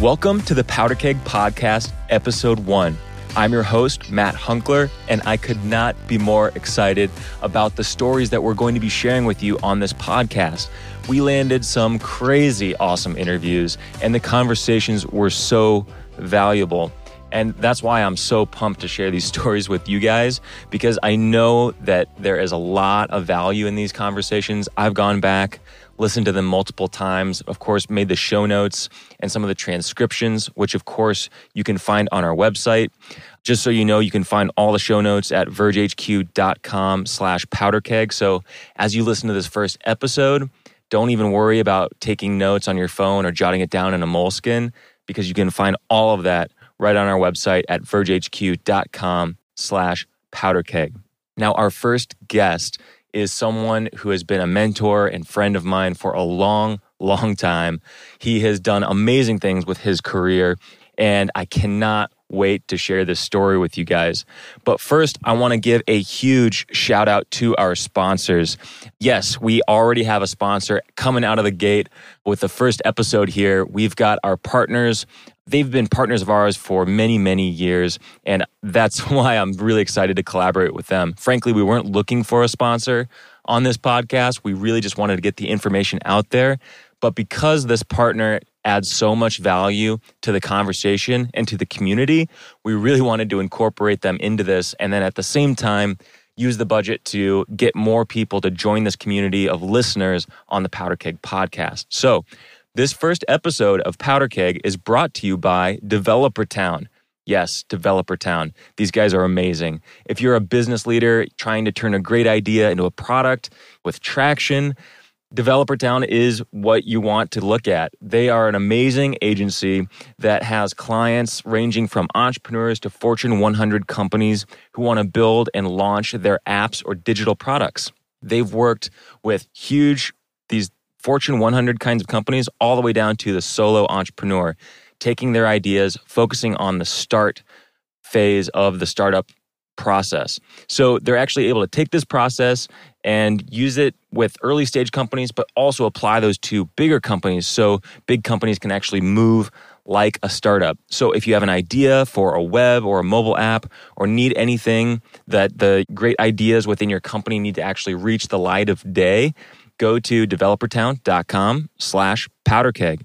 Welcome to the Powder Keg Podcast, Episode 1. I'm your host, Matt Hunckler, and I could not be more excited about the stories that we're going to be sharing with you on this podcast. We landed some crazy awesome interviews, and the conversations were so valuable. And that's why I'm so pumped to share these stories with you guys because I know that there is a lot of value in these conversations. I've gone back listened to them multiple times. Of course, made the show notes and some of the transcriptions, which of course you can find on our website. Just so you know, you can find all the show notes at vergehq.com slash powderkeg. So as you listen to this first episode, don't even worry about taking notes on your phone or jotting it down in a moleskin because you can find all of that right on our website at vergehq.com slash powderkeg. Now, our first guest is someone who has been a mentor and friend of mine for a long, long time. He has done amazing things with his career, and I cannot wait to share this story with you guys. But first, I want to give a huge shout out to our sponsors. Yes, we already have a sponsor coming out of the gate with the first episode here. We've got our partners they've been partners of ours for many, many years. And that's why I'm really excited to collaborate with them. Frankly, we weren't looking for a sponsor on this podcast. We really just wanted to get the information out there. But because this partner adds so much value to the conversation and to the community, we really wanted to incorporate them into this. And then at the same time, use the budget to get more people to join this community of listeners on the Powder Keg podcast. So, this first episode of Powder Keg is brought to you by Developer Town. Yes, Developer Town. These guys are amazing. If you're a business leader trying to turn a great idea into a product with traction, Developer Town is what you want to look at. They are an amazing agency that has clients ranging from entrepreneurs to Fortune 100 companies who want to build and launch their apps or digital products. They've worked with huge Fortune 100 kinds of companies all the way down to the solo entrepreneur, taking their ideas, focusing on the start phase of the startup process. So they're actually able to take this process and use it with early stage companies, but also apply those to bigger companies so big companies can actually move like a startup. So if you have an idea for a web or a mobile app or need anything that the great ideas within your company need to actually reach the light of day, go to developertown.com slash powderkeg.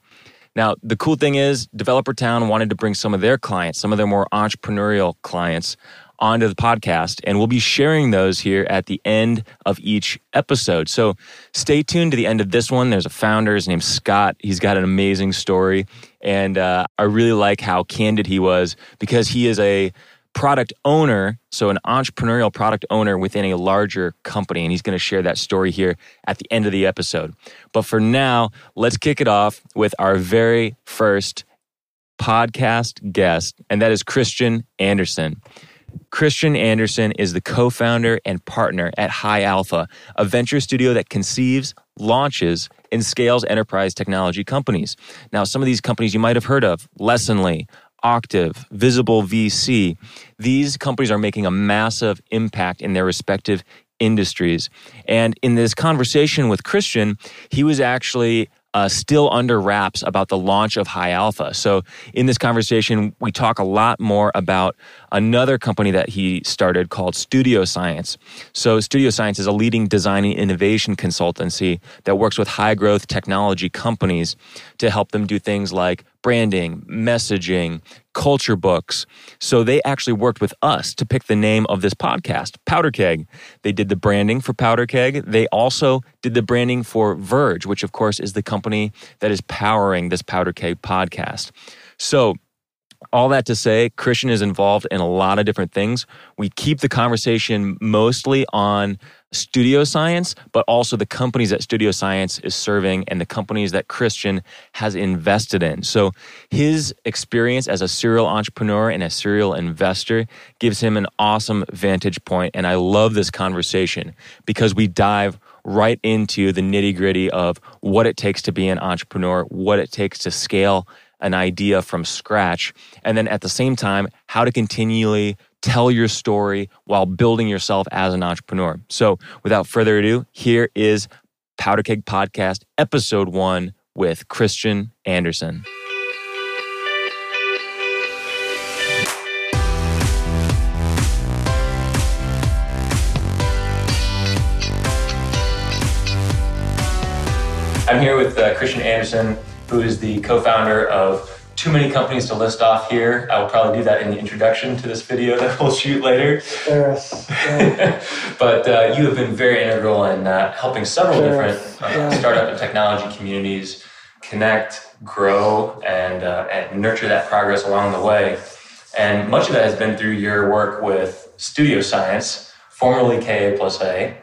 Now, the cool thing is, Developer Town wanted to bring some of their clients, some of their more entrepreneurial clients, onto the podcast, and we'll be sharing those here at the end of each episode. So stay tuned to the end of this one. There's a founder, his name's Scott. He's got an amazing story, and uh, I really like how candid he was because he is a product owner, so an entrepreneurial product owner within a larger company. And he's going to share that story here at the end of the episode. But for now, let's kick it off with our very first podcast guest, and that is Christian Anderson. Christian Anderson is the co founder and partner at High Alpha, a venture studio that conceives, launches, and scales enterprise technology companies. Now, some of these companies you might have heard of Lessonly, Octiv, Visible VC, these companies are making a massive impact in their respective industries. And in this conversation with Christian, he was actually uh, still under wraps about the launch of High Alpha. So, in this conversation, we talk a lot more about another company that he started called Studio Science. So, Studio Science is a leading design and innovation consultancy that works with high growth technology companies to help them do things like branding, messaging, culture books. So they actually worked with us to pick the name of this podcast, Powder Keg. They did the branding for Powder Keg. They also did the branding for Verge, which of course is the company that is powering this Powder Keg podcast. So all that to say, Christian is involved in a lot of different things. We keep the conversation mostly on Studio Science, but also the companies that Studio Science is serving and the companies that Christian has invested in. So his experience as a serial entrepreneur and a serial investor gives him an awesome vantage point. And I love this conversation because we dive right into the nitty gritty of what it takes to be an entrepreneur, what it takes to scale an idea from scratch. And then at the same time, how to continually tell your story while building yourself as an entrepreneur. So without further ado, here is Powder Keg Podcast, Episode One with Christian Anderson. I'm here with uh, Christian Anderson who is the co founder of too many companies to list off here. I will probably do that in the introduction to this video that we'll shoot later. Yeah. but uh, you have been very integral in uh, helping several different uh, yeah. startup and technology communities connect, grow, and, uh, and nurture that progress along the way. And much of that has been through your work with Studio Science, formerly KA plus A.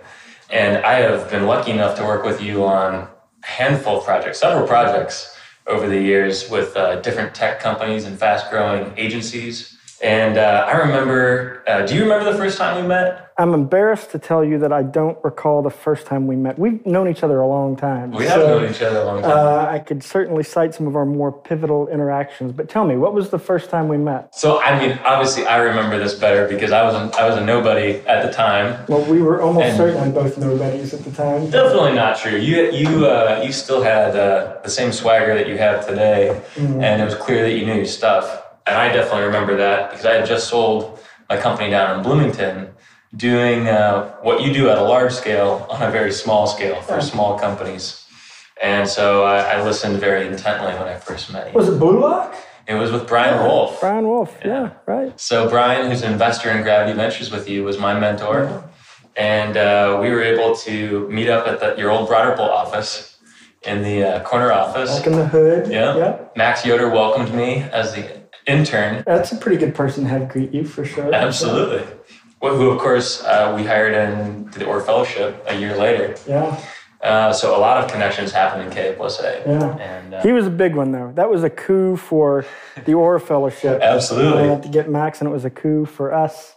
And I have been lucky enough to work with you on a handful of projects, several projects over the years with uh, different tech companies and fast growing agencies. And uh, I remember, uh, do you remember the first time we met? I'm embarrassed to tell you that I don't recall the first time we met. We've known each other a long time. We have known each other a long time. Uh, I could certainly cite some of our more pivotal interactions, but tell me, what was the first time we met? So I mean, obviously, I remember this better because I was a, I was a nobody at the time. Well, we were almost And- certainly both nobodies at the time. Definitely not true. You you uh, you still had uh, the same swagger that you have today, and it was clear that you knew your stuff. And I definitely remember that because I had just sold my company down in Bloomington, doing uh, what you do at a large scale on a very small scale for Yeah. small companies. And so I, I listened very intently when I first met you. Was it Blue It was with Brian Wolf. Brian Wolf. Yeah, right. So Brian, who's an investor in Gravity Ventures with you, was my mentor, and uh, we were able to meet up at the, your old Broderpool office in the uh, corner office. Back in the hood. Yeah. Yep. Max Yoder welcomed me as the intern. That's a pretty good person to have greet you for sure. Absolutely. Well, who, of course, uh, we hired in to the Orr Fellowship a year later. Yeah. Uh, so a lot of connections happened in K plus A. Yeah. And uh, He was a big one, though. That was a coup for the Orr Fellowship. absolutely. uh, to get Max, and it was a coup for us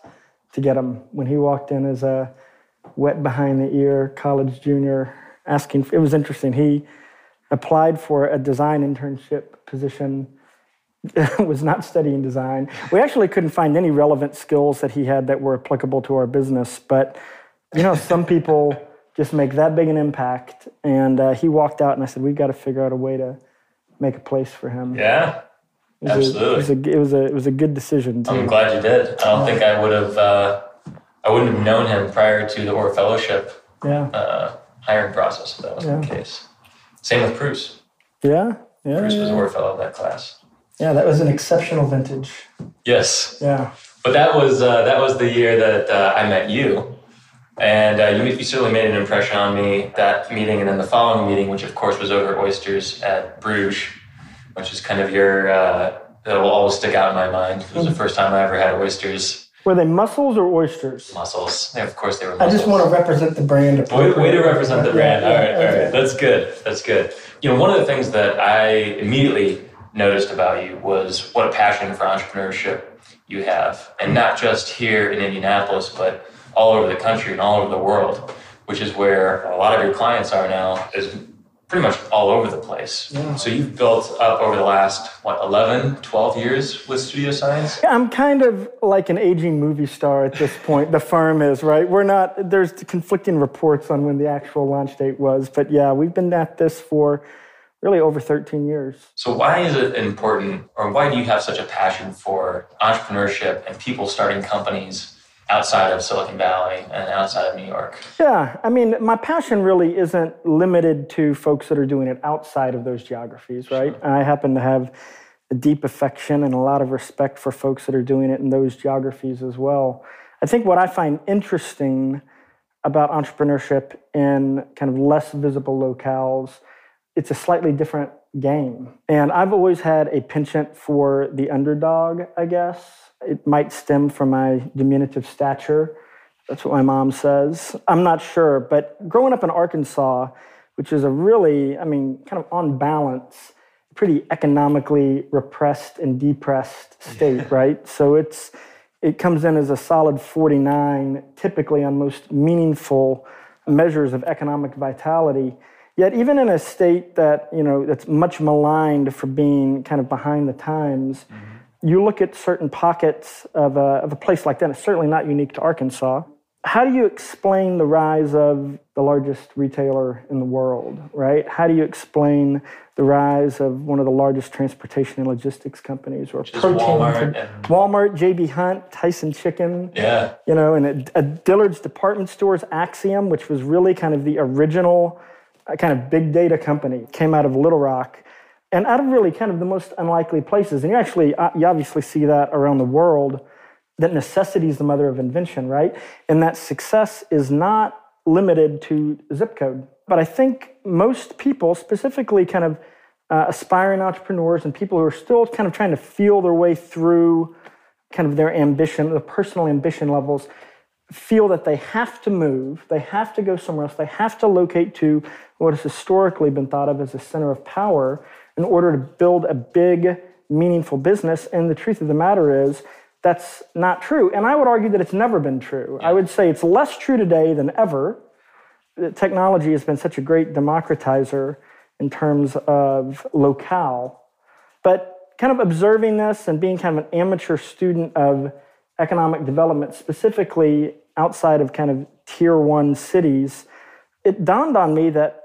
to get him when he walked in as a wet behind the ear college junior. Asking, it was interesting. He applied for a design internship position. was not studying design. We actually couldn't find any relevant skills that he had that were applicable to our business. But you know, some people just make that big an impact. And uh, he walked out, and I said, "We've got to figure out a way to make a place for him." yeah. It was a- Absolutely. it, was a, it was a it was a good decision. I'm glad you did. I don't think I would have. Uh, I wouldn't have known him prior to the Orr Fellowship Yeah, uh, hiring process. If that was the case. Same with Bruce. yeah, yeah, Bruce was a Orr Fellow of that class. Yeah, that was an exceptional vintage. Yes, Yeah, but that was uh, that was the year that uh, I met you, and uh, you, you certainly made an impression on me that meeting, and then the following meeting, which of course was over oysters at Bruges, which is kind of your. Uh, that will always stick out in my mind. It was the first time I ever had oysters were they mussels or oysters? mussels. Yeah, of course they were. I just want to represent the brand. Way, way to represent the brand. Yeah, all yeah, right, all okay. That's good. That's good. You know, one of the things that I immediately noticed about you was what a passion for entrepreneurship you have, and not just here in Indianapolis, but all over the country and all over the world, which is where a lot of your clients are now. Is pretty much all over the place. Yeah. So you've built up over the last what 11, 12 years with Studio Science. Yeah, I'm kind of like an aging movie star at this point. The firm is right. We're not. There's conflicting reports on when the actual launch date was, but yeah, we've been at this for really over 13 years. So why is it important, or why do you have such a passion for entrepreneurship and people starting companies outside of Silicon Valley and outside of New York? Yeah, I mean, my passion really isn't limited to folks that are doing it outside of those geographies, right? I happen to have a deep affection and a lot of respect for folks that are doing it in those geographies as well. I think what I find interesting about entrepreneurship in kind of less visible locales, it's a slightly different game. And I've always had a penchant for the underdog, I guess. It might stem from my diminutive stature. That's what my mom says. I'm not sure, but growing up in Arkansas, which is a really, I mean, kind of on balance, pretty economically repressed and depressed state, right? So it's it comes in as a solid 49, typically on most meaningful measures of economic vitality. Yet even in a state that, you know, that's much maligned for being kind of behind the times, mm-hmm. you look at certain pockets of a, of a place like that, it's certainly not unique to Arkansas. How do you explain the rise of the largest retailer in the world, right? How do you explain the rise of one of the largest transportation and logistics companies or is Walmart and- Walmart, JB Hunt, Tyson Chicken, Yeah. you know, and a, a Dillard's department stores, Acxiom, which was really kind of the original a kind of big data company, came out of Little Rock, and out of really kind of the most unlikely places. And you actually, uh, you obviously see that around the world, that necessity is the mother of invention, right? And that success is not limited to zip code. But I think most people, specifically kind of uh, aspiring entrepreneurs and people who are still kind of trying to feel their way through kind of their ambition, the personal ambition levels, feel that they have to move, they have to go somewhere else, they have to locate to what has historically been thought of as a center of power in order to build a big, meaningful business. And the truth of the matter is, that's not true. And I would argue that it's never been true. I would say it's less true today than ever. Technology has been such a great democratizer in terms of locale. But kind of observing this and being kind of an amateur student of economic development, specifically outside of kind of tier one cities, it dawned on me that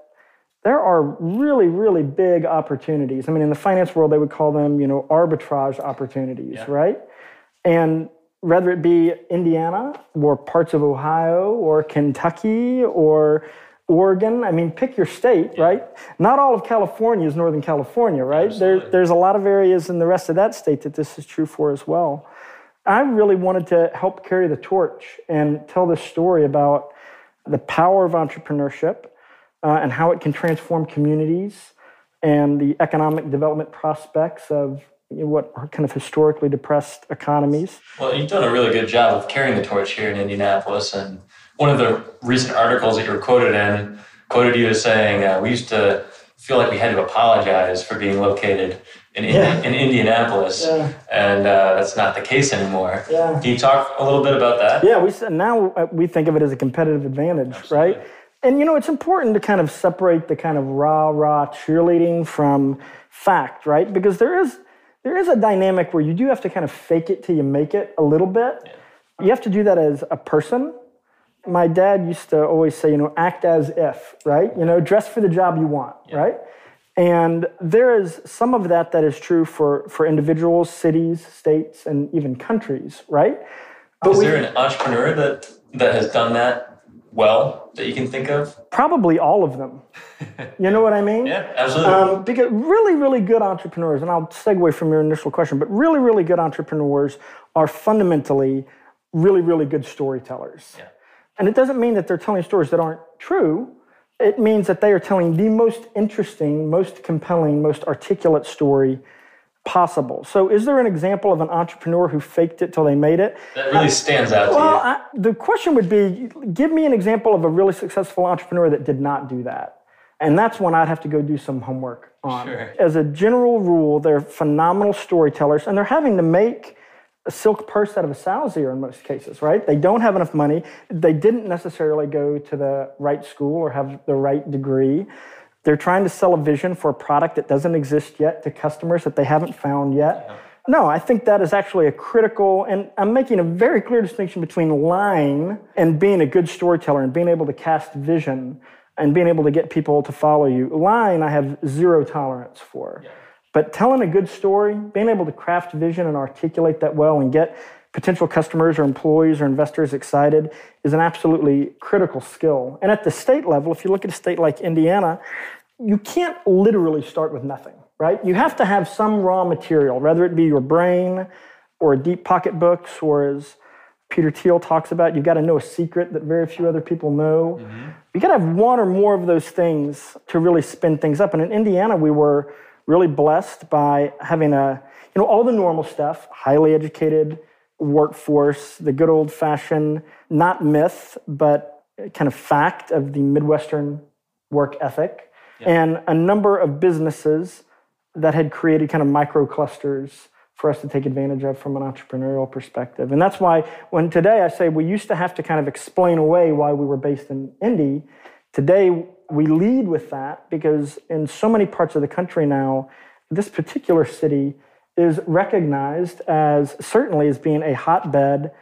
there are really, really big opportunities. I mean, in the finance world, they would call them, you know, arbitrage opportunities, yeah. right? And whether it be Indiana or parts of Ohio or Kentucky or Oregon, I mean, pick your state, yeah. right? Not all of California is Northern California, right? There, there's a lot of areas in the rest of that state that this is true for as well. I really wanted to help carry the torch and tell this story about the power of entrepreneurship uh, and how it can transform communities and the economic development prospects of you know, what are kind of historically depressed economies. Well, you've done a really good job of carrying the torch here in Indianapolis. And one of the recent articles that you were quoted in quoted you as saying, uh, We used to feel like we had to apologize for being located in, yeah. in Indianapolis, yeah. and uh, that's not the case anymore. Yeah. Can you talk a little bit about that? Yeah, we now uh, we think of it as a competitive advantage, Absolutely. right? And you know, it's important to kind of separate the kind of rah rah cheerleading from fact, right? Because there is there is a dynamic where you do have to kind of fake it till you make it a little bit. Yeah. You have to do that as a person. My dad used to always say, you know, act as if, right? You know, dress for the job you want, yeah. right? And there is some of that that is true for, for individuals, cities, states, and even countries, right? But is we, there an entrepreneur that, that has done that well that you can think of? Probably all of them. you know what I mean? Yeah, absolutely. Um, because really, really good entrepreneurs, and I'll segue from your initial question, but really, really good entrepreneurs are fundamentally really, really good storytellers. Yeah. And it doesn't mean that they're telling stories that aren't true. It means that they are telling the most interesting, most compelling, most articulate story possible. So, is there an example of an entrepreneur who faked it till they made it? That really stands out well, I, the question would be give me an example of a really successful entrepreneur that did not do that. And that's one I'd have to go do some homework on. Sure. As a general rule, they're phenomenal storytellers and they're having to make a silk purse out of a sow's ear in most cases, right? They don't have enough money. They didn't necessarily go to the right school or have the right degree. They're trying to sell a vision for a product that doesn't exist yet to customers that they haven't found yet. Yeah. No, I think that is actually a critical, and I'm making a very clear distinction between lying and being a good storyteller and being able to cast vision and being able to get people to follow you. Lying, I have zero tolerance for. Yeah. But telling a good story, being able to craft vision and articulate that well and get potential customers or employees or investors excited is an absolutely critical skill. And at the state level, if you look at a state like Indiana, you can't literally start with nothing, right? You have to have some raw material, whether it be your brain or deep pocketbooks, or as Peter Thiel talks about, you've got to know a secret that very few other people know. Mm-hmm. You got to have one or more of those things to really spin things up. And in Indiana, we were really blessed by having a, you know, all the normal stuff, highly educated, workforce, the good old fashioned, not myth, but kind of fact of the Midwestern work ethic, yeah. and a number of businesses that had created kind of micro clusters for us to take advantage of from an entrepreneurial perspective. And that's why when today I say we used to have to kind of explain away why we were based in Indy, today we lead with that because in so many parts of the country now, this particular city is recognized as certainly as being a hotbed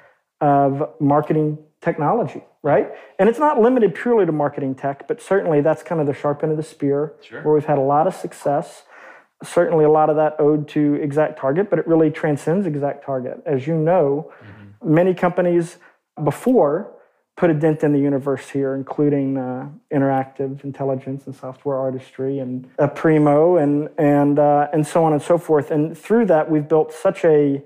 of marketing technology, right? And it's not limited purely to marketing tech, but certainly that's kind of the sharp end of the spear sure. where we've had a lot of success. Certainly a lot of that owed to ExactTarget, but it really transcends ExactTarget. As you know, mm-hmm. many companies before put a dent in the universe here, including uh, interactive intelligence and software artistry and Aprimo and and uh, and so on and so forth. And through that, we've built such a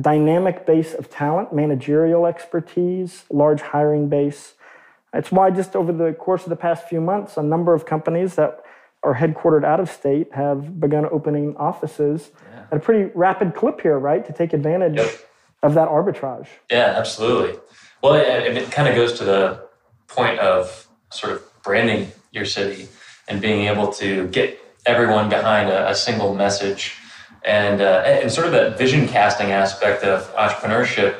dynamic base of talent, managerial expertise, large hiring base. It's why just over the course of the past few months, a number of companies that are headquartered out of state have begun opening offices yeah. at a pretty rapid clip here, right, to take advantage yep. of that arbitrage. Yeah, absolutely. Well, it, it kind of goes to the point of sort of branding your city and being able to get everyone behind a, a single message and, uh, and sort of that vision casting aspect of entrepreneurship.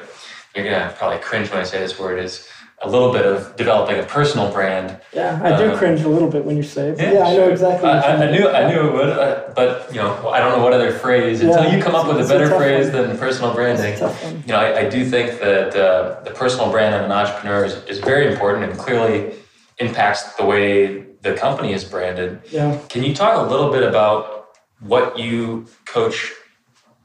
You're going to probably cringe when I say this word is a little bit of developing a personal brand. Yeah, I do um, cringe a little bit when you say it. Yeah, yeah, I know exactly. I, I, knew I knew it would, uh, but you know, I don't know what other phrase until you come up with a better a phrase one. than personal branding. You know, I, I, do think that uh, the personal brand of an entrepreneur is, is very important and clearly impacts the way the company is branded. Yeah. Can you talk a little bit about what you coach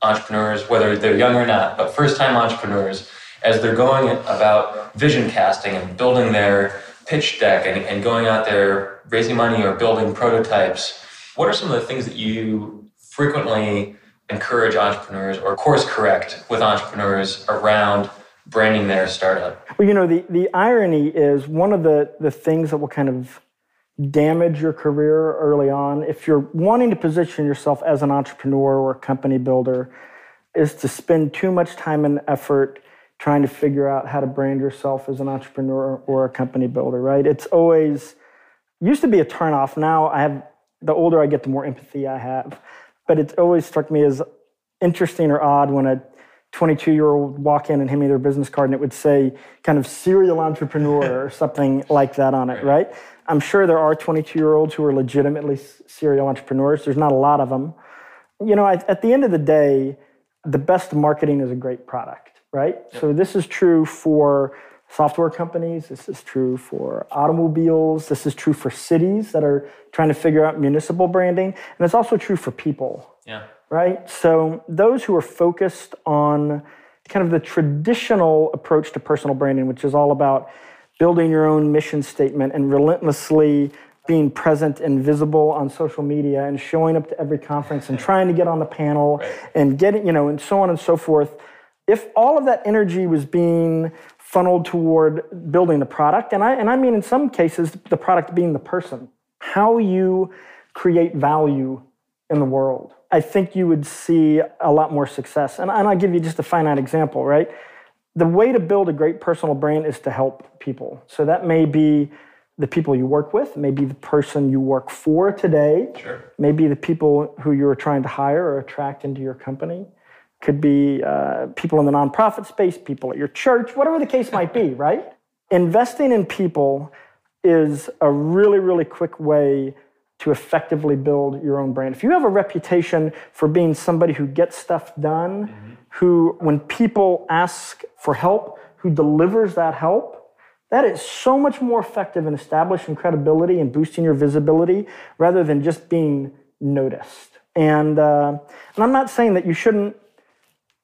entrepreneurs, whether they're young or not, but first time entrepreneurs? As they're going about vision casting and building their pitch deck and, and going out there raising money or building prototypes, what are some of the things that you frequently encourage entrepreneurs or course correct with entrepreneurs around branding their startup? Well, you know, the, the irony is one of the, the things that will kind of damage your career early on, if you're wanting to position yourself as an entrepreneur or a company builder, is to spend too much time and effort trying to figure out how to brand yourself as an entrepreneur or a company builder, right? It's always used to be a turnoff. Now I have the older I get, the more empathy I have. But it's always struck me as interesting or odd when a 22 year old walk in and hand me their business card and it would say kind of serial entrepreneur or something like that on it, right? I'm sure there are 22 year olds who are legitimately serial entrepreneurs. There's not a lot of them. You know, at the end of the day, the best marketing is a great product right? Yep. So this is true for software companies, this is true for automobiles, this is true for cities that are trying to figure out municipal branding, and it's also true for people. Yeah. Right? So those who are focused on kind of the traditional approach to personal branding, which is all about building your own mission statement and relentlessly being present and visible on social media and showing up to every conference and trying to get on the panel right. and getting, you know, and so on and so forth if all of that energy was being funneled toward building the product, and I, and I mean in some cases, the product being the person, how you create value in the world, I think you would see a lot more success. And, and I'll give you just a finite example, right? The way to build a great personal brand is to help people. So that may be the people you work with, maybe the person you work for today, sure. maybe the people who you're trying to hire or attract into your company could be uh, people in the nonprofit space, people at your church, whatever the case might be, right? Investing in people is a really, really quick way to effectively build your own brand. If you have a reputation for being somebody who gets stuff done, mm-hmm. who, when people ask for help, who delivers that help, that is so much more effective in establishing credibility and boosting your visibility rather than just being noticed. And, uh, and I'm not saying that you shouldn't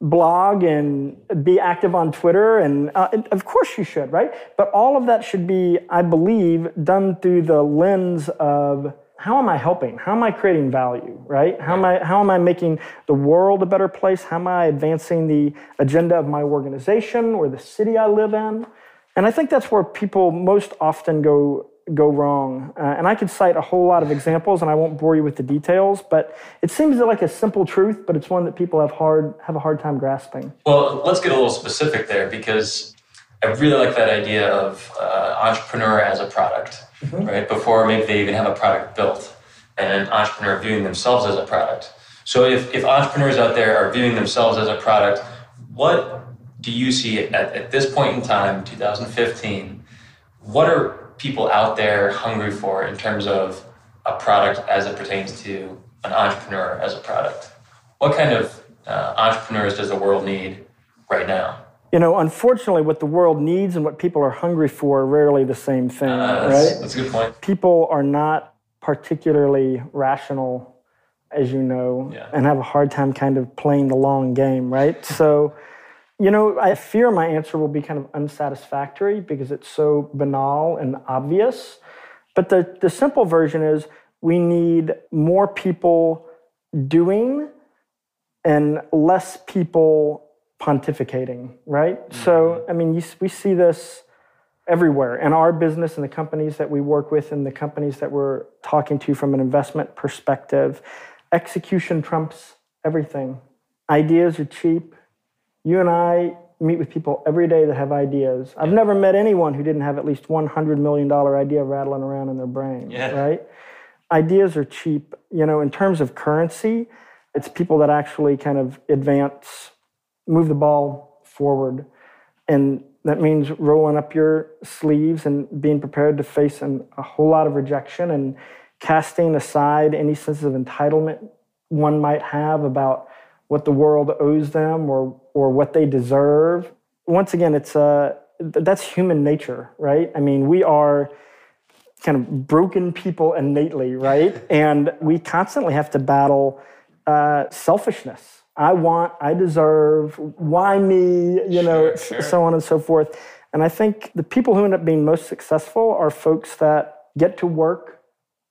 blog and be active on Twitter. And, uh, of course you should, right? But all of that should be, I believe, done through the lens of how am I helping? How am I creating value, right? How am I, how am I making the world a better place? How am I advancing the agenda of my organization or the city I live in? And I think that's where people most often go go wrong. Uh, and I could cite a whole lot of examples, and I won't bore you with the details. But it seems like a simple truth, but it's one that people have hard have a hard time grasping. Well, let's get a little specific there because I really like that idea of uh, entrepreneur as a product, mm-hmm. right? Before maybe they even have a product built, and an entrepreneur viewing themselves as a product. So if, if entrepreneurs out there are viewing themselves as a product, what do you see at, at this point in time, 2015? What are people out there hungry for in terms of a product as it pertains to an entrepreneur as a product? What kind of uh, entrepreneurs does the world need right now? You know, unfortunately, what the world needs and what people are hungry for are rarely the same thing, uh, that's, right? That's a good point. People are not particularly rational, as you know, yeah. and have a hard time kind of playing the long game, right? So, You know, I fear my answer will be kind of unsatisfactory because it's so banal and obvious. But the, the simple version is we need more people doing and less people pontificating, right? Mm-hmm. So, I mean, you, we see this everywhere in our business and the companies that we work with and the companies that we're talking to from an investment perspective. Execution trumps everything. Ideas are cheap. You and I meet with people every day that have ideas. I've never met anyone who didn't have at least $100 million idea rattling around in their brain, yeah. right? Ideas are cheap. You know, in terms of currency, it's people that actually kind of advance, move the ball forward. And that means rolling up your sleeves and being prepared to face an, a whole lot of rejection and casting aside any sense of entitlement one might have about what the world owes them or, or what they deserve. Once again, it's uh, that's human nature, right? I mean, we are kind of broken people innately, right? and we constantly have to battle uh, selfishness. I want, I deserve, why me, you know, sure, sure. so on and so forth. And I think the people who end up being most successful are folks that get to work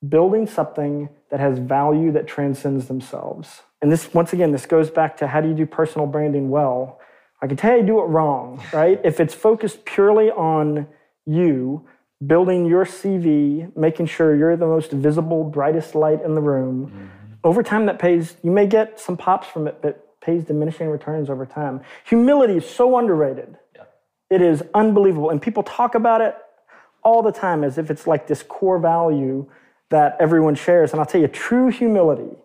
building something that has value that transcends themselves. And this, once again, this goes back to how do you do personal branding well? I can tell you do it wrong, right? if it's focused purely on you, building your CV, making sure you're the most visible, brightest light in the room, mm-hmm. over time that pays, you may get some pops from it, but pays diminishing returns over time. Humility is so underrated. Yeah. It is unbelievable. And people talk about it all the time as if it's like this core value that everyone shares. And I'll tell you, true humility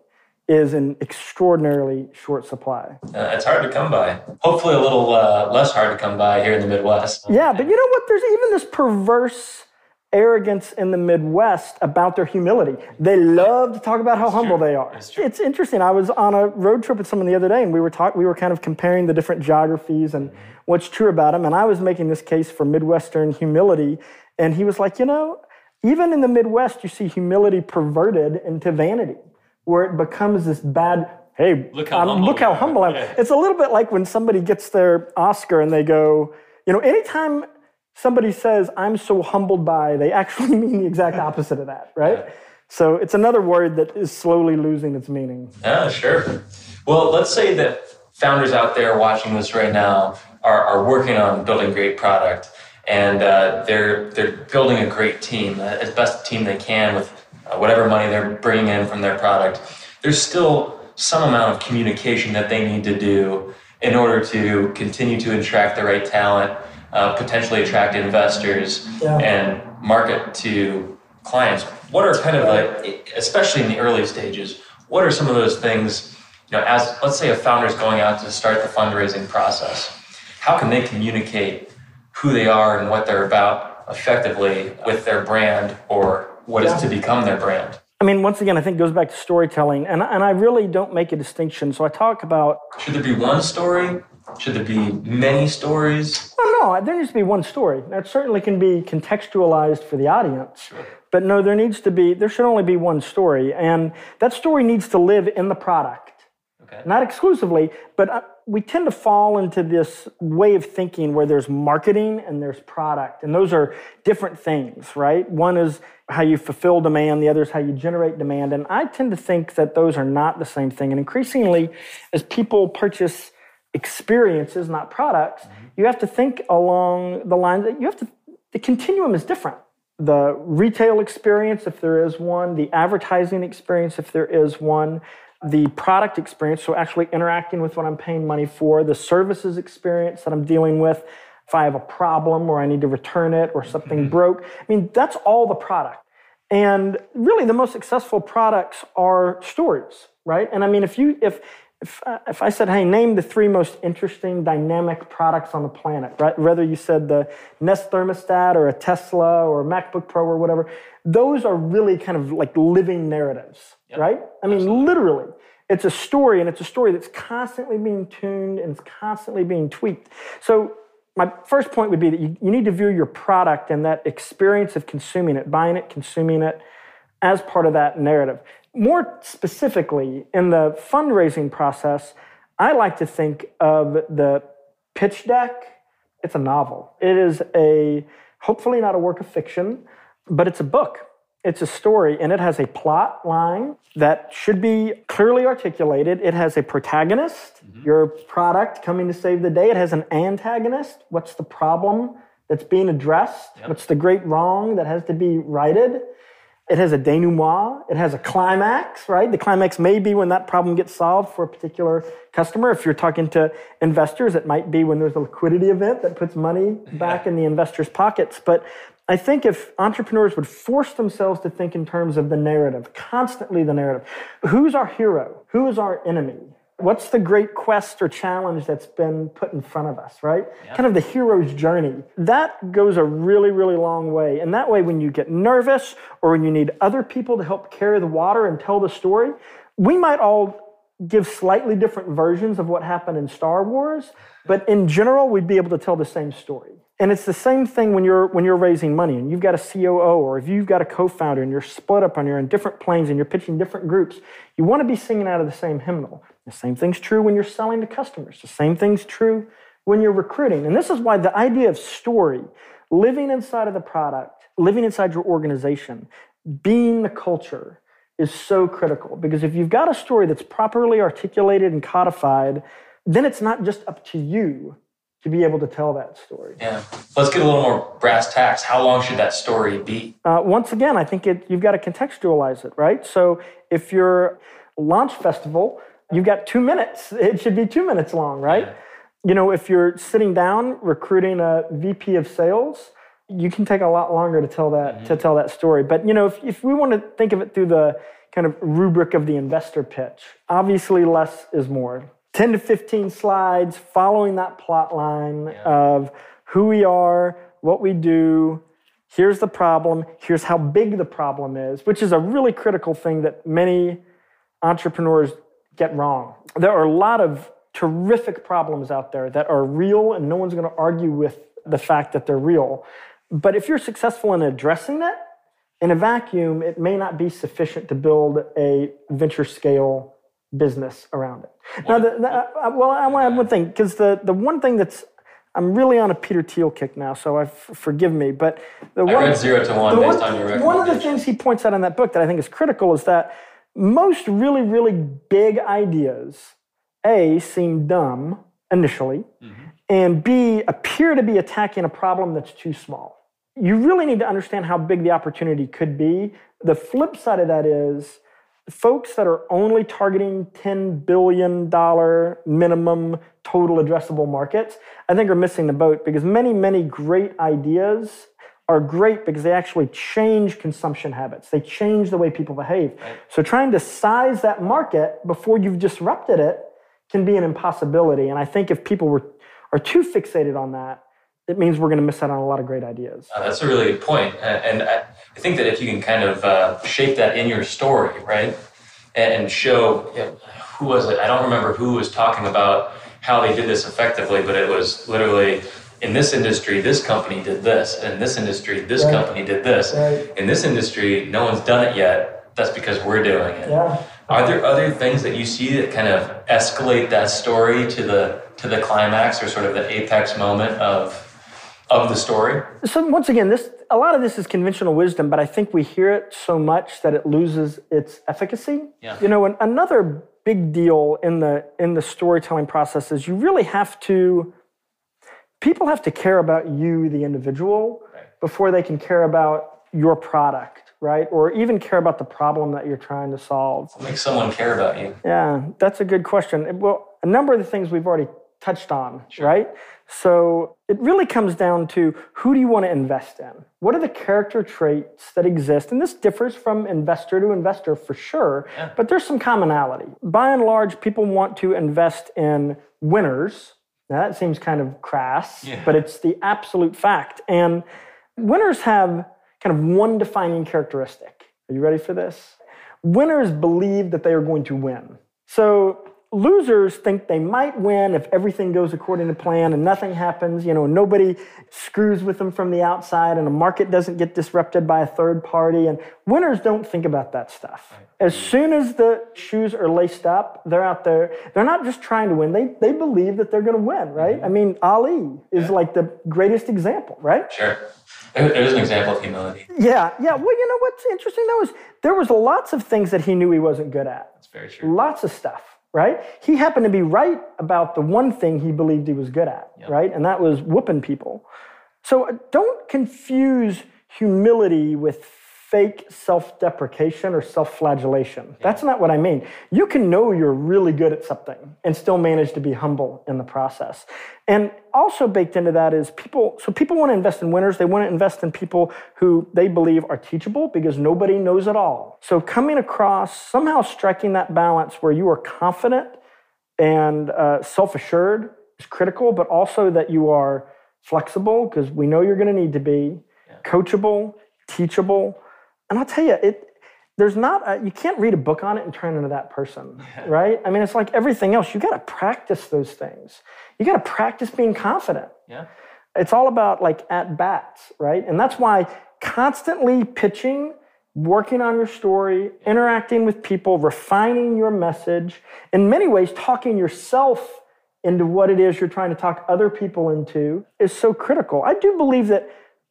is in extraordinarily short supply. Uh, it's hard to come by. Hopefully, a little uh, less hard to come by here in the Midwest. Yeah, but you know what? There's even this perverse arrogance in the Midwest about their humility. They love to talk about how humble true. they are. It's interesting. I was on a road trip with someone the other day, and we were talk- we were kind of comparing the different geographies and what's true about them. And I was making this case for Midwestern humility, and he was like, you know, even in the Midwest, you see humility perverted into vanity where it becomes this bad hey look how, um, humble, look how humble I am. Yeah. It's a little bit like when somebody gets their Oscar and they go, you know, anytime somebody says I'm so humbled by, they actually mean the exact opposite of that, right? Yeah. So it's another word that is slowly losing its meaning. Yeah, sure. Well, let's say that founders out there watching this right now are, are working on building great product and uh, they're they're building a great team, as best team they can with uh, whatever money they're bringing in from their product, there's still some amount of communication that they need to do in order to continue to attract the right talent, uh, potentially attract investors, yeah. and market to clients. What are kind of like, especially in the early stages, what are some of those things? You know, as let's say a founder is going out to start the fundraising process, how can they communicate who they are and what they're about effectively with their brand or what yeah. is to become their brand. I mean, once again, I think it goes back to storytelling, and, and I really don't make a distinction. So I talk about. Should there be one story? Should there be many stories? Well, no, there needs to be one story. That certainly can be contextualized for the audience. Sure. But no, there needs to be, there should only be one story. And that story needs to live in the product. Okay. Not exclusively, but uh, we tend to fall into this way of thinking where there's marketing and there's product. And those are different things, right? One is how you fulfill demand, the other is how you generate demand. And I tend to think that those are not the same thing. And increasingly, as people purchase experiences, not products, mm-hmm. you have to think along the lines that you have to, the continuum is different. The retail experience, if there is one, the advertising experience, if there is one, the product experience, so actually interacting with what I'm paying money for, the services experience that I'm dealing with, if I have a problem or I need to return it or something mm-hmm. broke. I mean, that's all the product. And really, the most successful products are stories, right? And I mean, if you if if, uh, if I said, hey, name the three most interesting dynamic products on the planet, right? Whether you said the Nest thermostat or a Tesla or a MacBook Pro or whatever, those are really kind of like living narratives, yep. right? I mean, Absolutely. literally, it's a story and it's a story that's constantly being tuned and it's constantly being tweaked. So, my first point would be that you, you need to view your product and that experience of consuming it, buying it, consuming it, as part of that narrative. More specifically, in the fundraising process, I like to think of the pitch deck, it's a novel. It is a, hopefully not a work of fiction, but it's a book. It's a story, and it has a plot line that should be clearly articulated. It has a protagonist, mm-hmm. your product coming to save the day. It has an antagonist. What's the problem that's being addressed? Yep. What's the great wrong that has to be righted? It has a denouement. It has a climax, right? The climax may be when that problem gets solved for a particular customer. If you're talking to investors, it might be when there's a liquidity event that puts money back in the investors' pockets. But I think if entrepreneurs would force themselves to think in terms of the narrative, constantly the narrative, who's our hero? Who is our enemy? What's the great quest or challenge that's been put in front of us, right? Yeah. Kind of the hero's journey. That goes a really, really long way. And that way, when you get nervous or when you need other people to help carry the water and tell the story, we might all give slightly different versions of what happened in Star Wars, but in general, we'd be able to tell the same story. And it's the same thing when you're when you're raising money and you've got a COO or if you've got a co-founder and you're split up and you're in different planes and you're pitching different groups, you want to be singing out of the same hymnal. The same thing's true when you're selling to customers. The same thing's true when you're recruiting. And this is why the idea of story, living inside of the product, living inside your organization, being the culture is so critical because if you've got a story that's properly articulated and codified, then it's not just up to you to be able to tell that story. Yeah. Let's get a little more brass tacks. How long should that story be? Uh, once again, I think it, you've got to contextualize it, right? So if your launch festival, you've got two minutes. It should be two minutes long, right? Yeah. You know, if you're sitting down recruiting a VP of sales, you can take a lot longer to tell that mm-hmm. to tell that story. But you know, if, if we want to think of it through the kind of rubric of the investor pitch, obviously less is more 10 to 15 slides following that plot line yeah. of who we are, what we do, here's the problem, here's how big the problem is, which is a really critical thing that many entrepreneurs get wrong. There are a lot of terrific problems out there that are real, and no one's going to argue with the fact that they're real. But if you're successful in addressing it in a vacuum, it may not be sufficient to build a venture scale business around it. Now, the, the, uh, well, I want to add one thing because the the one thing that's I'm really on a Peter Thiel kick now, so I f- forgive me. But the I one, read zero to one based one, on your One of the things he points out in that book that I think is critical is that most really, really big ideas, A, seem dumb initially, mm-hmm. and B, appear to be attacking a problem that's too small. You really need to understand how big the opportunity could be. The flip side of that is folks that are only targeting $10 billion minimum total addressable markets, I think are missing the boat because many, many great ideas are great because they actually change consumption habits. They change the way people behave. Right. So trying to size that market before you've disrupted it can be an impossibility. And I think if people were, are too fixated on that, it means we're going to miss out on a lot of great ideas. Uh, that's a really good point. And I think that if you can kind of uh, shape that in your story, right, and show you know, who was it? I don't remember who was talking about how they did this effectively, but it was literally in this industry, this company did this. In this industry, this right. company did this. Right. In this industry, no one's done it yet. That's because we're doing it. Yeah. Are there other things that you see that kind of escalate that story to the to the climax or sort of the apex moment of of the story? So once again, this a lot of this is conventional wisdom, but I think we hear it so much that it loses its efficacy. Yeah. You know, another big deal in the in the storytelling process is you really have to people have to care about you, the individual, right. before they can care about your product, right? Or even care about the problem that you're trying to solve. What makes someone care about you? Yeah, that's a good question. Well, a number of the things we've already touched on, sure. right? So it really comes down to who do you want to invest in? What are the character traits that exist? And this differs from investor to investor for sure, yeah. but there's some commonality. By and large, people want to invest in winners. Now that seems kind of crass, yeah. but it's the absolute fact. And winners have kind of one defining characteristic. Are you ready for this? Winners believe that they are going to win. So losers think they might win if everything goes according to plan and nothing happens, you know, nobody screws with them from the outside and the market doesn't get disrupted by a third party. And winners don't think about that stuff. As soon as the shoes are laced up, they're out there. They're not just trying to win, they, they believe that they're going to win, right? Mm-hmm. I mean, Ali is yeah. like the greatest example, right? Sure. There's an example of humility. Yeah, yeah. Well, you know what's interesting though is there was lots of things that he knew he wasn't good at. That's very true. Lots of stuff right? He happened to be right about the one thing he believed he was good at, yep. right? And that was whooping people. So uh, don't confuse humility with fake self deprecation or self flagellation. That's not what I mean. You can know you're really good at something and still manage to be humble in the process. And also baked into that is people, so people want to invest in winners. They want to invest in people who they believe are teachable because nobody knows it all. So coming across, somehow striking that balance where you are confident and uh, self assured is critical, but also that you are flexible because we know you're going to need to be, yeah. coachable, teachable and I'll tell you, it there's not a, you can't read a book on it and turn into that person, yeah. right? I mean, it's like everything else. You got to practice those things. You got to practice being confident. Yeah. It's all about like at bats, right? And that's why constantly pitching, working on your story, interacting with people, refining your message, in many ways, talking yourself into what it is you're trying to talk other people into is so critical. I do believe that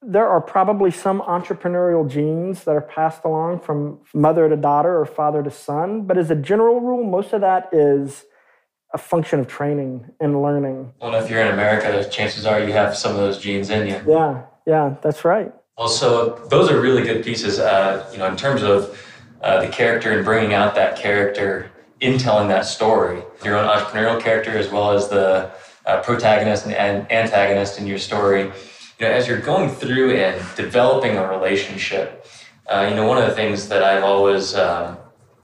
there are probably some entrepreneurial genes that are passed along from mother to daughter or father to son, but as a general rule, most of that is a function of training and learning. Well, if you're in America, chances are you have some of those genes in you. Yeah, yeah, that's right. Well, so those are really good pieces. Uh, you know, in terms of uh, the character and bringing out that character in telling that story, your own entrepreneurial character as well as the uh, protagonist and antagonist in your story you know, as you're going through and developing a relationship, uh, you know, one of the things that I've always um,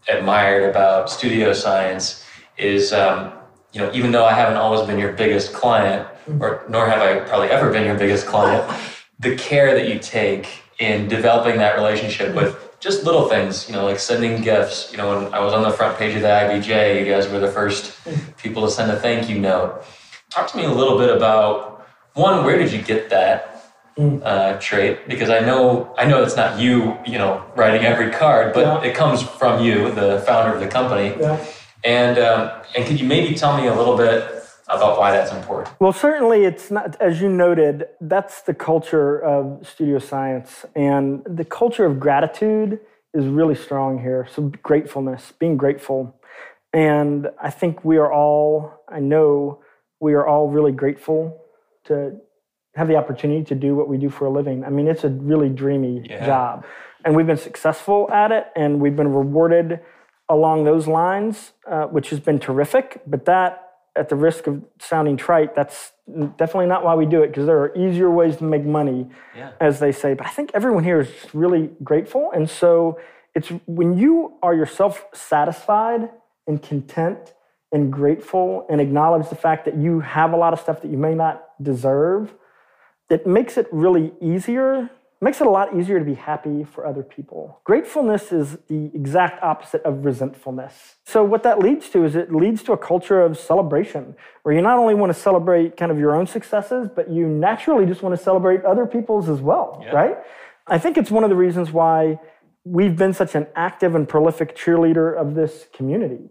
admired about studio science is, um, you know, even though I haven't always been your biggest client, or nor have I probably ever been your biggest client, the care that you take in developing that relationship with just little things, you know, like sending gifts. You know, when I was on the front page of the IBJ, you guys were the first people to send a thank you note. Talk to me a little bit about one, where did you get that mm. uh, trait? Because I know I know it's not you, you know, writing every card, but yeah. it comes from you, the founder of the company. Yeah. And um, and could you maybe tell me a little bit about why that's important? Well, certainly it's not, as you noted, that's the culture of studio science, and the culture of gratitude is really strong here. So gratefulness, being grateful. And I think we are all, I know we are all really grateful to have the opportunity to do what we do for a living. I mean, it's a really dreamy yeah. job. And we've been successful at it and we've been rewarded along those lines, uh, which has been terrific. But that, at the risk of sounding trite, that's definitely not why we do it because there are easier ways to make money, yeah. as they say. But I think everyone here is really grateful. And so it's when you are yourself satisfied and content and grateful and acknowledge the fact that you have a lot of stuff that you may not deserve, it makes it really easier, makes it a lot easier to be happy for other people. Gratefulness is the exact opposite of resentfulness. So, what that leads to is it leads to a culture of celebration where you not only want to celebrate kind of your own successes, but you naturally just want to celebrate other people's as well, yeah. right? I think it's one of the reasons why we've been such an active and prolific cheerleader of this community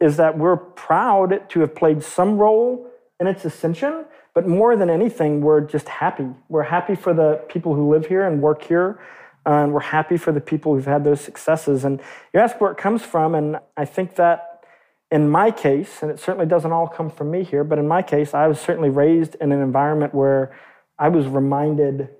is that we're proud to have played some role in its ascension, but more than anything, we're just happy. We're happy for the people who live here and work here, and we're happy for the people who've had those successes. And you ask where it comes from, and I think that in my case, and it certainly doesn't all come from me here, but in my case, I was certainly raised in an environment where I was reminded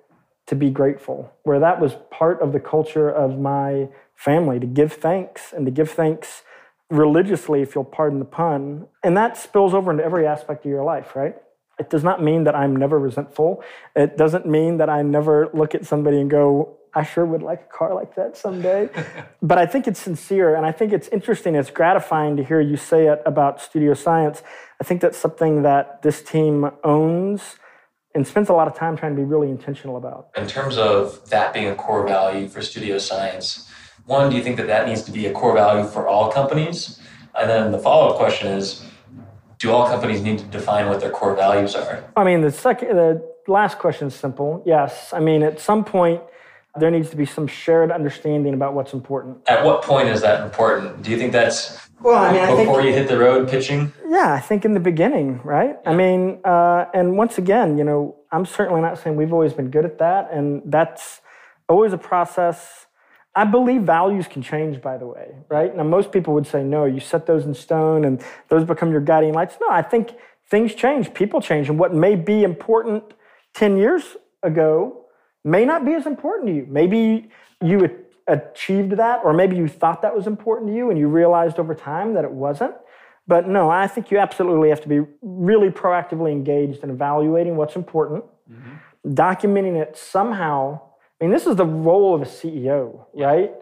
to be grateful, where that was part of the culture of my family to give thanks and to give thanks religiously, if you'll pardon the pun. And that spills over into every aspect of your life, right? It does not mean that I'm never resentful. It doesn't mean that I never look at somebody and go, I sure would like a car like that someday. but I think it's sincere and I think it's interesting. It's gratifying to hear you say it about studio science. I think that's something that this team owns and spends a lot of time trying to be really intentional about. In terms of that being a core value for studio science, one, do you think that that needs to be a core value for all companies? And then the follow up question is do all companies need to define what their core values are? I mean, the second, the last question is simple. Yes. I mean, at some point, there needs to be some shared understanding about what's important. At what point is that important? Do you think that's well, I mean, before I think, you hit the road pitching? Yeah, I think in the beginning, right? Yeah. I mean, uh, and once again, you know, I'm certainly not saying we've always been good at that, and that's always a process I believe values can change, by the way, right? Now, most people would say, no, you set those in stone and those become your guiding lights. No, I think things change, people change, and what may be important 10 years ago may not be as important to you. Maybe you achieved that, or maybe you thought that was important to you and you realized over time that it wasn't. But no, I think you absolutely have to be really proactively engaged in evaluating what's important, mm-hmm. documenting it somehow I mean, this is the role of a CEO, right?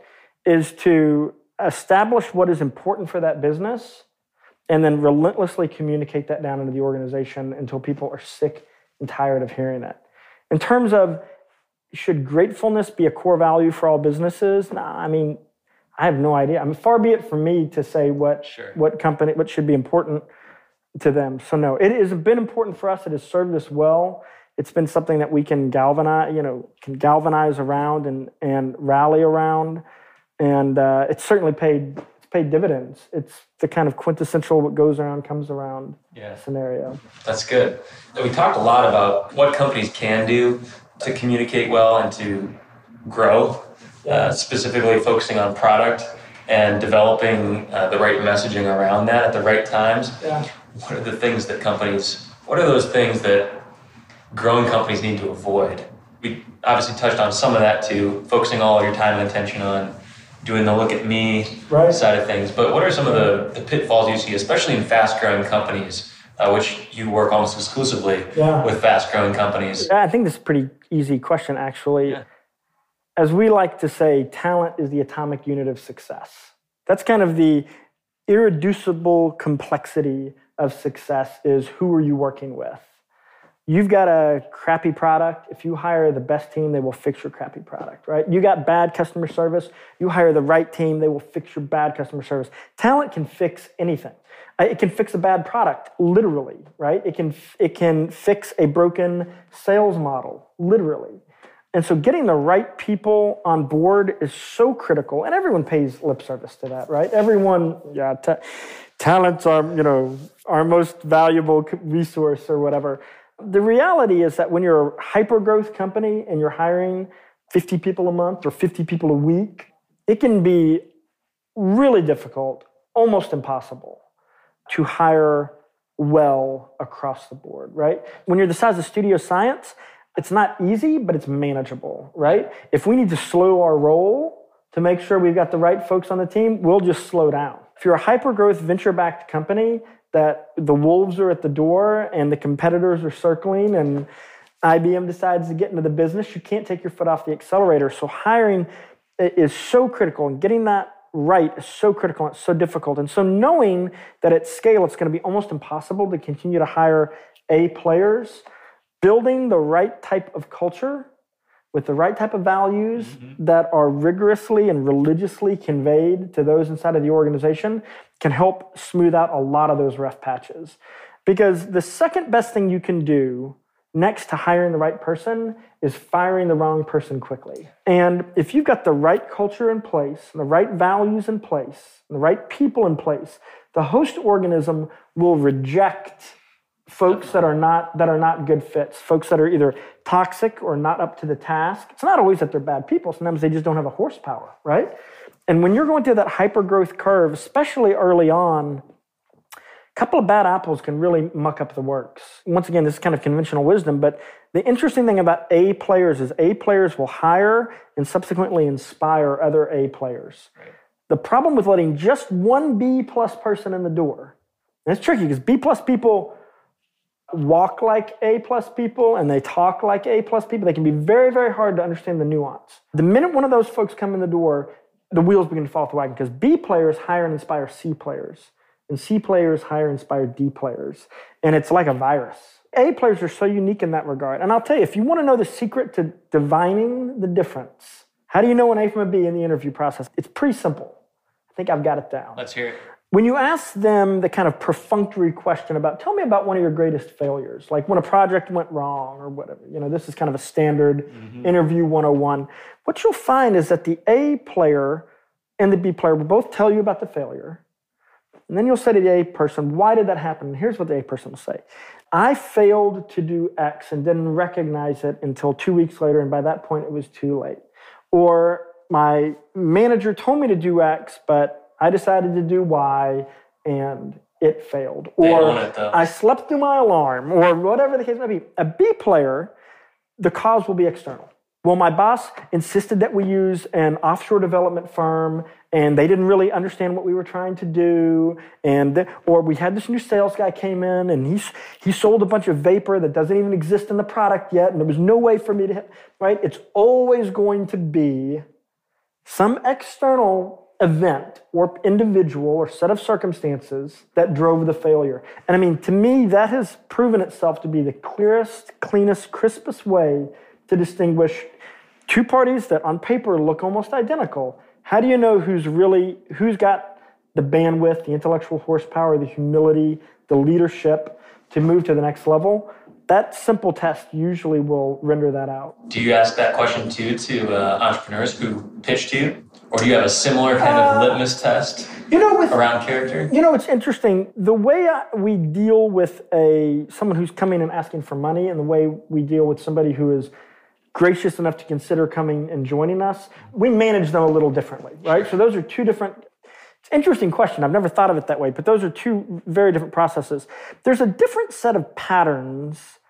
Is to establish what is important for that business and then relentlessly communicate that down into the organization until people are sick and tired of hearing it. In terms of should gratefulness be a core value for all businesses? Nah, I mean, I have no idea. I mean, far be it from me to say what sure. what company what should be important to them. So no, it has been important for us. It has served us well it's been something that we can galvanize, you know, can galvanize around and and rally around, and uh, it's certainly paid it's paid dividends. It's the kind of quintessential what goes around comes around yeah. scenario. That's good. We talked a lot about what companies can do to communicate well and to grow, uh, specifically focusing on product and developing uh, the right messaging around that at the right times. Yeah. What are the things that companies? What are those things that growing companies need to avoid? We obviously touched on some of that too, focusing all your time and attention on doing the look at me right. side of things. But what are some of the, the pitfalls you see, especially in fast growing companies, uh, which you work almost exclusively yeah. with fast growing companies? I think this is a pretty easy question, actually. Yeah. As we like to say, talent is the atomic unit of success. That's kind of the irreducible complexity of success is who are you working with? You've got a crappy product. If you hire the best team, they will fix your crappy product, right? You got bad customer service. You hire the right team, they will fix your bad customer service. Talent can fix anything. Uh, it can fix a bad product, literally, right? It can, it can fix a broken sales model, literally. And so getting the right people on board is so critical, and everyone pays lip service to that, right? Everyone, yeah, ta- talents are, you know, our most valuable resource or whatever. The reality is that when you're a hyper growth company and you're hiring 50 people a month or 50 people a week, it can be really difficult, almost impossible, to hire well across the board, right? When you're the size of Studio Science, it's not easy, but it's manageable, right? If we need to slow our roll to make sure we've got the right folks on the team, we'll just slow down. If you're a hyper growth venture backed company that the wolves are at the door and the competitors are circling and IBM decides to get into the business, you can't take your foot off the accelerator. So hiring is so critical and getting that right is so critical and so difficult. And so knowing that at scale it's going to be almost impossible to continue to hire A players, building the right type of culture with the right type of values mm-hmm. that are rigorously and religiously conveyed to those inside of the organization can help smooth out a lot of those rough patches. Because the second best thing you can do next to hiring the right person is firing the wrong person quickly. And if you've got the right culture in place, the right values in place, the right people in place, the host organism will reject folks that are not that are not good fits folks that are either toxic or not up to the task. It's not always that they're bad people. Sometimes they just don't have a horsepower right? And when you're going through that hyper growth curve especially early on a couple of bad apples can really muck up the works. Once again this is kind of conventional wisdom but the interesting thing about a players is a players will hire and subsequently inspire other a players. Right. the problem with letting just one b plus person in the door and it's tricky because b plus people walk like A plus people and they talk like A plus people, they can be very, very hard to understand the nuance. The minute one of those folks come in the door, the wheels begin to fall off the wagon because B players hire and inspire C players, and C players hire and inspire D players. And it's like a virus. A players are so unique in that regard. And I'll tell you, if you want to know the secret to divining the difference, how do you know an A from a B in the interview process? It's pretty simple. I think I've got it down. Let's hear it when you ask them the kind of perfunctory question about, tell me about one of your greatest failures, like when a project went wrong or whatever, you know, this is kind of a standard mm-hmm. interview 101. What you'll find is that the A player and the B player will both tell you about the failure. And then you'll say to the A person, why did that happen? And here's what the A person will say I failed to do X and didn't recognize it until two weeks later, and by that point it was too late. Or my manager told me to do X, but I decided to do Y and it failed. Or it, I slept through my alarm, or whatever the case may be. A B player, the cause will be external. Well, my boss insisted that we use an offshore development firm, and they didn't really understand what we were trying to do. And the, or we had this new sales guy came in, and he he sold a bunch of vapor that doesn't even exist in the product yet, and there was no way for me to right. It's always going to be some external event or individual or set of circumstances that drove the failure. And I mean, to me, that has proven itself to be the clearest, cleanest, crispest way to distinguish two parties that on paper look almost identical. How do you know who's really, who's got the bandwidth, the intellectual horsepower, the humility, the leadership to move to the next level? That simple test usually will render that out. Do you ask that question too to uh, entrepreneurs who pitch to you? Or do you have a similar kind of uh, litmus test you know, with, around character? You know, it's interesting. The way we deal with a someone who's coming and asking for money and the way we deal with somebody who is gracious enough to consider coming and joining us, we manage them a little differently, right? So those are two different it's an interesting question. I've never thought of it that way, but those are two very different processes. There's a different set of patterns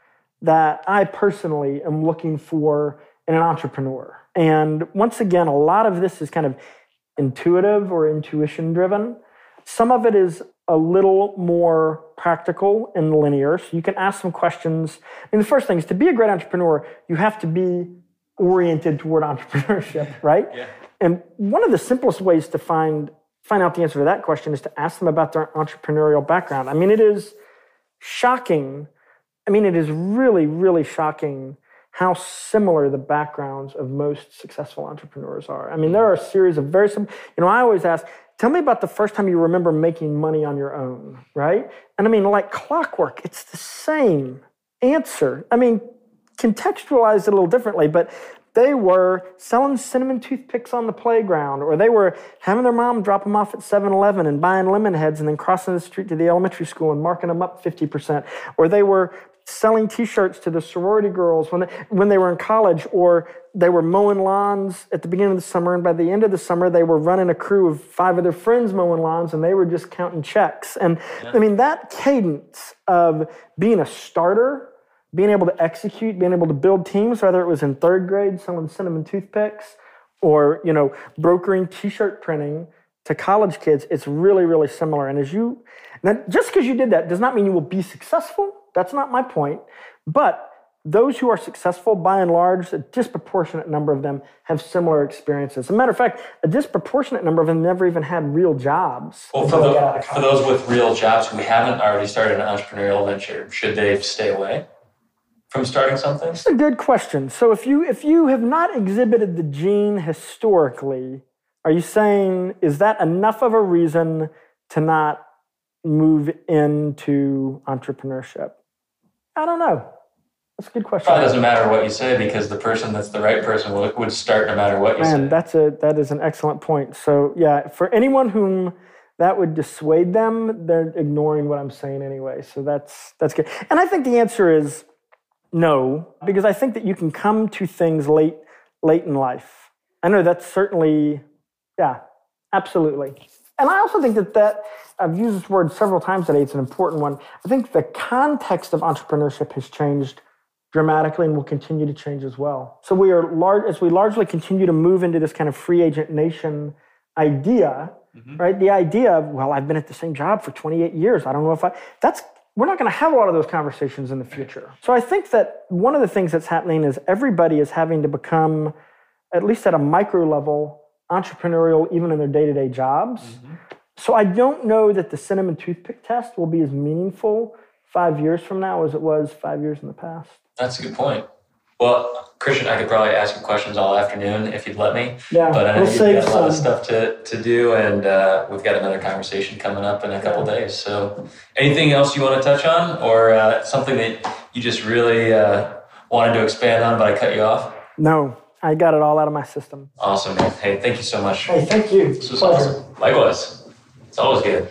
that I personally am looking for in an entrepreneur. And once again, a lot of this is kind of intuitive or intuition driven. Some of it is a little more practical and linear. So you can ask some questions. I mean, the first thing is to be a great entrepreneur, you have to be oriented toward entrepreneurship, right? Yeah. And one of the simplest ways to find find out the answer to that question is to ask them about their entrepreneurial background. I mean, it is shocking. I mean, it is really, really shocking how similar the backgrounds of most successful entrepreneurs are. I mean, there are a series of very simple, you know, I always ask, Tell me about the first time you remember making money on your own, right? And I mean, like clockwork, it's the same answer. I mean, contextualized it a little differently, but they were selling cinnamon toothpicks on the playground, or they were having their mom drop them off at 7 Eleven and buying lemon heads and then crossing the street to the elementary school and marking them up 50%, or they were selling t-shirts to the sorority girls when they, when they were in college or they were mowing lawns at the beginning of the summer. And by the end of the summer they were running a crew of five of their friends mowing lawns and they were just counting checks. And yeah. i mean that cadence of being a starter being able to execute being able to build teams whether it was in third grade selling cinnamon toothpicks or you know brokering t-shirt printing to college kids it's really really similar. And as you now just because you did that does not mean you will be successful that's not my point. But those who are successful, by and large, a disproportionate number of them have similar experiences. As a matter of fact, a disproportionate number of them never even had real jobs. Well, for, the, for those with real jobs who haven't already started an entrepreneurial venture, should they stay away from starting something? That's a good question. So if you if you have not exhibited the gene historically, are you saying is that enough of a reason to not move into entrepreneurship? I don't know. That's a good question. Probably doesn't matter what you say because the person that's the right person would, would start no matter what you Man, say. that's a that is an excellent point. So yeah, for anyone whom that would dissuade them, they're ignoring what I'm saying anyway. So that's that's good. And I think the answer is no, because I think that you can come to things late late in life. I know that's certainly yeah, absolutely. And I also think that that I've used this word several times today. It's an important one. I think the context of entrepreneurship has changed dramatically and will continue to change as well. So we are large as we largely continue to move into this kind of free agent nation idea, mm-hmm. right? The idea of, well, I've been at the same job for 28 years. I don't know if I that's we're not going to have a lot of those conversations in the future. So I think that one of the things that's happening is everybody is having to become, at least at a micro level, entrepreneurial even in their day-to-day jobs. Mm-hmm. So I don't know that the cinnamon toothpick test will be as meaningful five years from now as it was five years in the past. That's a good point. Well, Christian, I could probably ask you questions all afternoon if you'd let me. Yeah, but I know we'll you've got a lot of stuff to, to do, and uh, we've got another conversation coming up in a couple days. So, anything else you want to touch on, or uh, something that you just really uh, wanted to expand on, but I cut you off? No, I got it all out of my system. Awesome, man. Hey, thank you so much. Hey, thank you. This was Pleasure. awesome. Likewise. It's always good.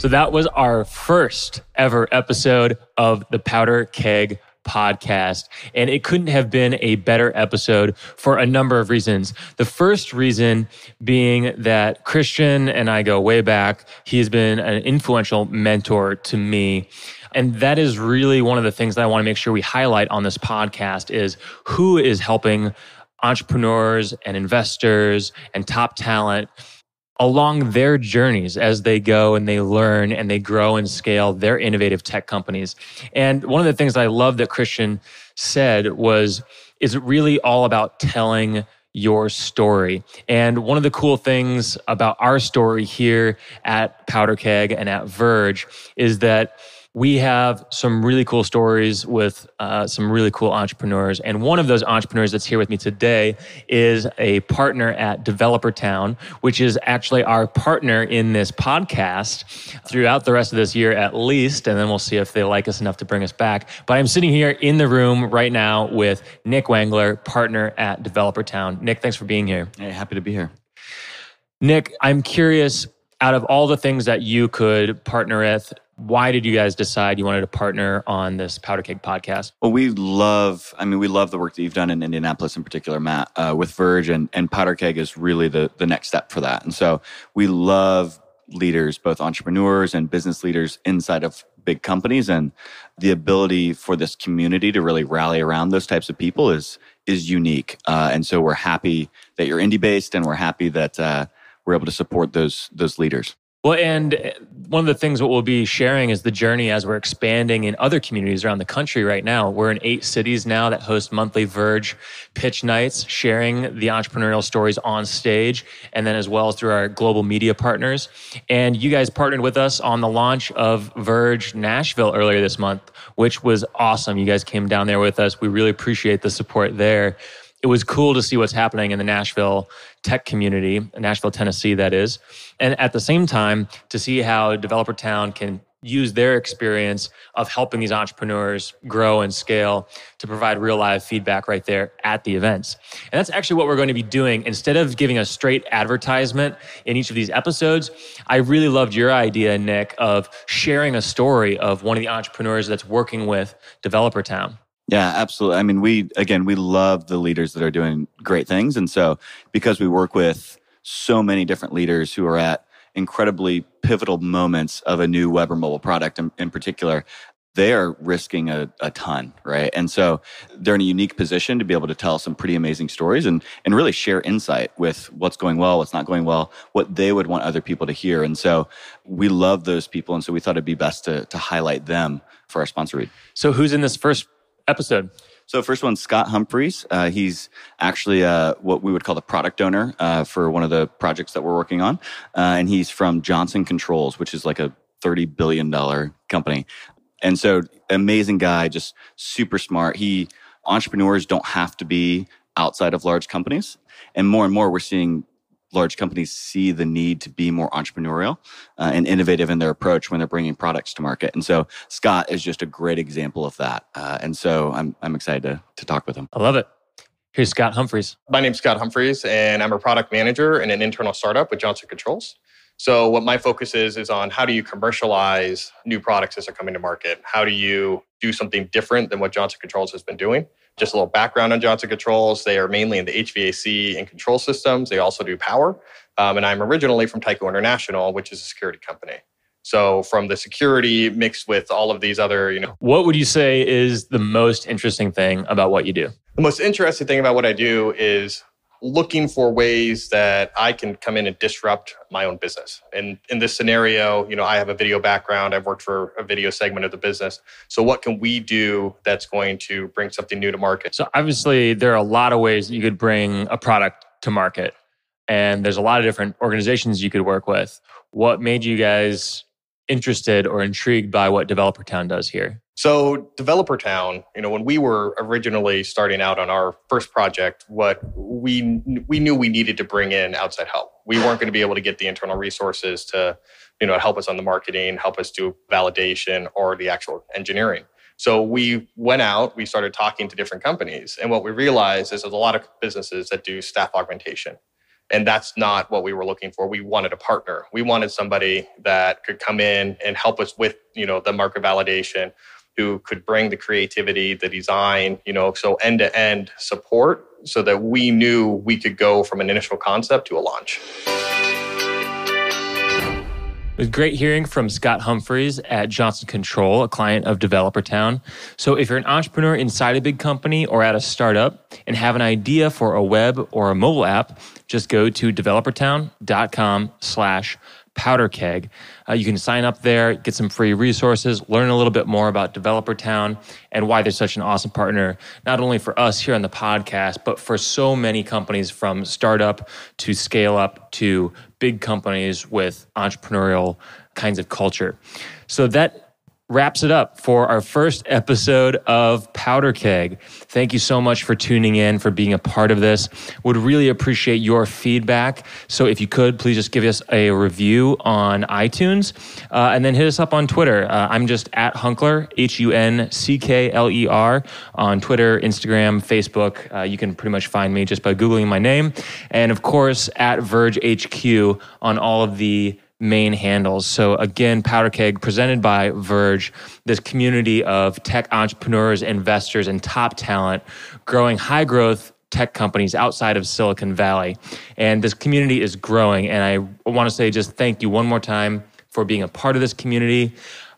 So that was our first ever episode of the Powder Keg podcast. And it couldn't have been a better episode for a number of reasons. The first reason being that Christian and I go way back. He has been an influential mentor to me. And that is really one of the things that I want to make sure we highlight on this podcast is who is helping entrepreneurs and investors and top talent along their journeys as they go and they learn and they grow and scale their innovative tech companies. And one of the things I love that Christian said was, is it really all about telling your story. And one of the cool things about our story here at Powder Keg and at Verge is that we have some really cool stories with uh, some really cool entrepreneurs. And one of those entrepreneurs that's here with me today is a partner at Developer Town, which is actually our partner in this podcast throughout the rest of this year at least. And then we'll see if they like us enough to bring us back. But I'm sitting here in the room right now with Nick Wangler, partner at Developer Town. Nick, thanks for being here. Hey, happy to be here. Nick, I'm curious out of all the things that you could partner with, why did you guys decide you wanted to partner on this Powder Keg podcast? Well, we love, I mean, we love the work that you've done in Indianapolis in particular, Matt, uh, with Verge and, and Powder Keg is really the, the next step for that. And so we love leaders, both entrepreneurs and business leaders inside of big companies. And the ability for this community to really rally around those types of people is, is unique. Uh, and so we're happy that you're Indy based and we're happy that, uh, we're able to support those, those leaders. Well, and eh, one of the things what we'll be sharing is the journey as we're expanding in other communities around the country right now. We're in eight cities now that host monthly Verge pitch nights, sharing the entrepreneurial stories on stage, and then as well as through our global media partners. And you guys partnered with us on the launch of Verge Nashville earlier this month, which was awesome. You guys came down there with us. We really appreciate the support there it was cool to see what's happening in the Nashville tech community, Nashville, Tennessee, that is. And at the same time, to see how Developer Town can use their experience of helping these entrepreneurs grow and scale to provide real live feedback right there at the events. And that's actually what we're going to be doing. Instead of giving a straight advertisement in each of these episodes, I really loved your idea, Nick, of sharing a story of one of the entrepreneurs that's working with Developer Town. Yeah, absolutely. I mean, we, again, we love the leaders that are doing great things. And so because we work with so many different leaders who are at incredibly pivotal moments of a new web or mobile product in, in particular, they are risking a, a ton, right? And so they're in a unique position to be able to tell some pretty amazing stories and, and really share insight with what's going well, what's not going well, what they would want other people to hear. And so we love those people. And so we thought it'd be best to, to highlight them for our sponsor read. So who's in this first episode? So first one, Scott Humphreys. Uh, he's actually uh, what we would call the product owner uh, for one of the projects that we're working on, uh, and he's from Johnson Controls, which is like a thirty billion dollar company. And so, amazing guy, just super smart. He entrepreneurs don't have to be outside of large companies, and more and more we're seeing large companies see the need to be more entrepreneurial uh, and innovative in their approach when they're bringing products to market. And so Scott is just a great example of that. Uh, and so I'm, I'm excited to, to talk with him. I love it. Here's Scott Humphreys. My name's Scott Humphreys, and I'm a product manager in an internal startup with Johnson Controls. So what my focus is is on how do you commercialize new products as they're coming to market? How do you do something different than what Johnson Controls has been doing? Just a little background on Johnson Controls. They are mainly in the HVAC and control systems. They also do power. Um, and I'm originally from Tyco International, which is a security company. So from the security mixed with all of these other, you know. What would you say is the most interesting thing about what you do? The most interesting thing about what I do is looking for ways that I can come in and disrupt my own business. And in this scenario, you know, I have a video background. I've worked for a video segment of the business. So what can we do that's going to bring something new to market? So obviously there are a lot of ways that you could bring a product to market. And there's a lot of different organizations you could work with. What made you guys interested or intrigued by what Developer Town does here? So, Developer Town, you know, when we were originally starting out on our first project, what we we knew we needed to bring in outside help. We weren't going to be able to get the internal resources to, you know, help us on the marketing, help us do validation or the actual engineering. So we went out, we started talking to different companies, and what we realized is there's a lot of businesses that do staff augmentation. And that's not what we were looking for. We wanted a partner. We wanted somebody that could come in and help us with, you know, the market validation who could bring the creativity, the design, you know, so end to end support so that we knew we could go from an initial concept to a launch. It was great hearing from Scott Humphreys at Johnson Control, a client of Developer Town. So if you're an entrepreneur inside a big company or at a startup and have an idea for a web or a mobile app, just go to developertown.com slash powder keg. Uh, you can sign up there, get some free resources, learn a little bit more about Developer Town and why they're such an awesome partner, not only for us here on the podcast, but for so many companies from startup to scale up to big companies with entrepreneurial kinds of culture. So that wraps it up for our first episode of Powder Keg. Thank you so much for tuning in, for being a part of this. Would really appreciate your feedback. So if you could, please just give us a review on iTunes uh, and then hit us up on Twitter. Uh, I'm just at Hunckler, H U N C K L E R, on Twitter, Instagram, Facebook. Uh, you can pretty much find me just by Googling my name. And of course, at Verge HQ on all of the main handles. So again, Powder Keg presented by Verge, this community of tech entrepreneurs, investors, and top talent growing high growth tech companies outside of Silicon Valley. And this community is growing. And I want to say just thank you one more time for being a part of this community.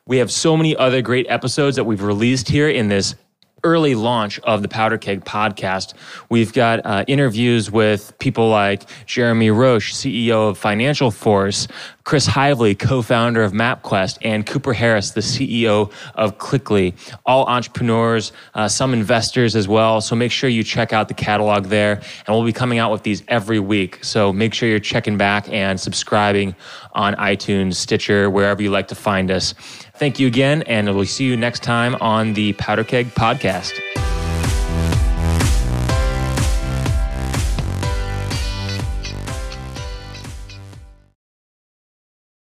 We have so many other great episodes that we've released here in this early launch of the Powder Keg podcast. We've got uh, interviews with people like Jeremy Roche, CEO of Financial Force, Chris Heivly, co-founder of MapQuest, and Cooper Harris, the CEO of Klickly. All entrepreneurs, uh, some investors as well. So make sure you check out the catalog there, and we'll be coming out with these every week. So make sure you're checking back and subscribing on iTunes, Stitcher, wherever you like to find us. Thank you again, and we'll see you next time on the Powder Keg Podcast.